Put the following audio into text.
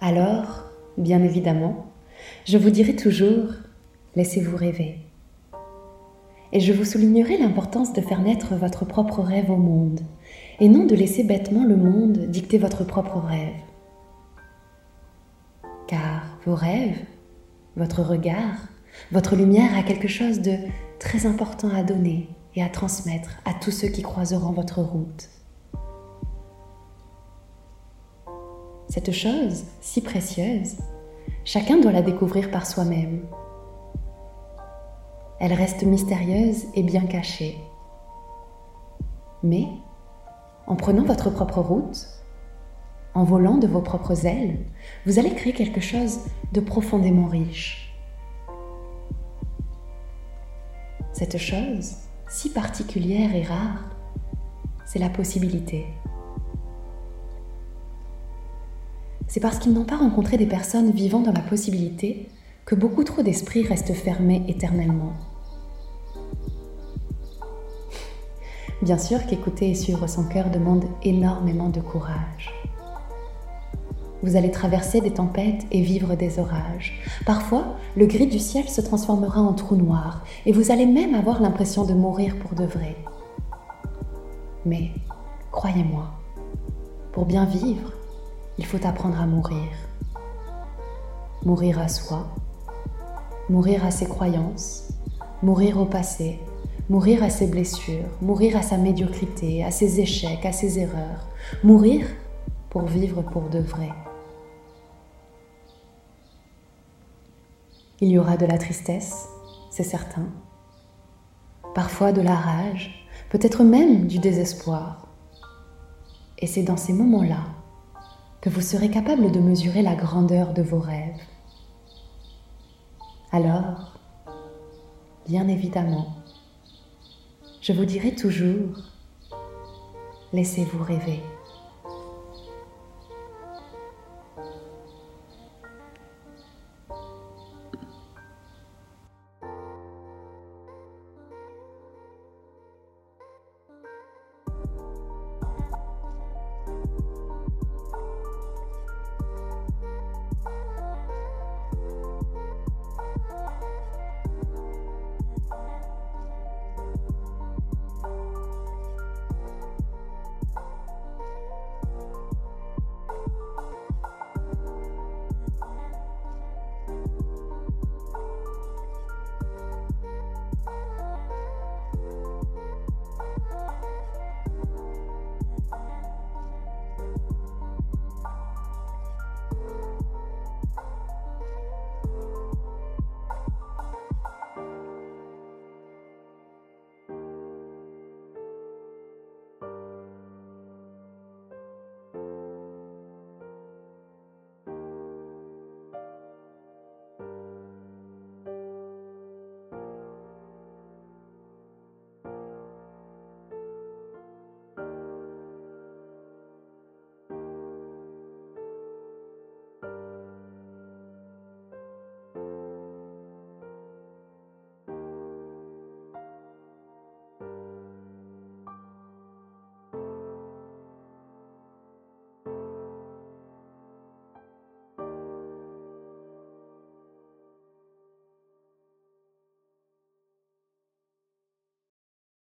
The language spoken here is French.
Alors, bien évidemment, je vous dirai toujours, laissez-vous rêver. Et je vous soulignerai l'importance de faire naître votre propre rêve au monde, et non de laisser bêtement le monde dicter votre propre rêve. Car vos rêves, votre regard, votre lumière a quelque chose de très important à donner et à transmettre à tous ceux qui croiseront votre route. Cette chose si précieuse, chacun doit la découvrir par soi-même. Elle reste mystérieuse et bien cachée. Mais, en prenant votre propre route, en volant de vos propres ailes, vous allez créer quelque chose de profondément riche. Cette chose, si particulière et rare, c'est la possibilité. C'est parce qu'ils n'ont pas rencontré des personnes vivant dans la possibilité que beaucoup trop d'esprits restent fermés éternellement. Bien sûr qu'écouter et suivre son cœur demande énormément de courage. Vous allez traverser des tempêtes et vivre des orages. Parfois, le gris du ciel se transformera en trou noir et vous allez même avoir l'impression de mourir pour de vrai. Mais, croyez-moi, pour bien vivre, il faut apprendre à mourir. Mourir à soi, mourir à ses croyances, mourir au passé, mourir à ses blessures, mourir à sa médiocrité, à ses échecs, à ses erreurs, mourir pour vivre pour de vrai. Il y aura de la tristesse, c'est certain, parfois de la rage, peut-être même du désespoir. Et c'est dans ces moments-là que vous serez capable de mesurer la grandeur de vos rêves. Alors, bien évidemment, je vous dirai toujours, laissez-vous rêver.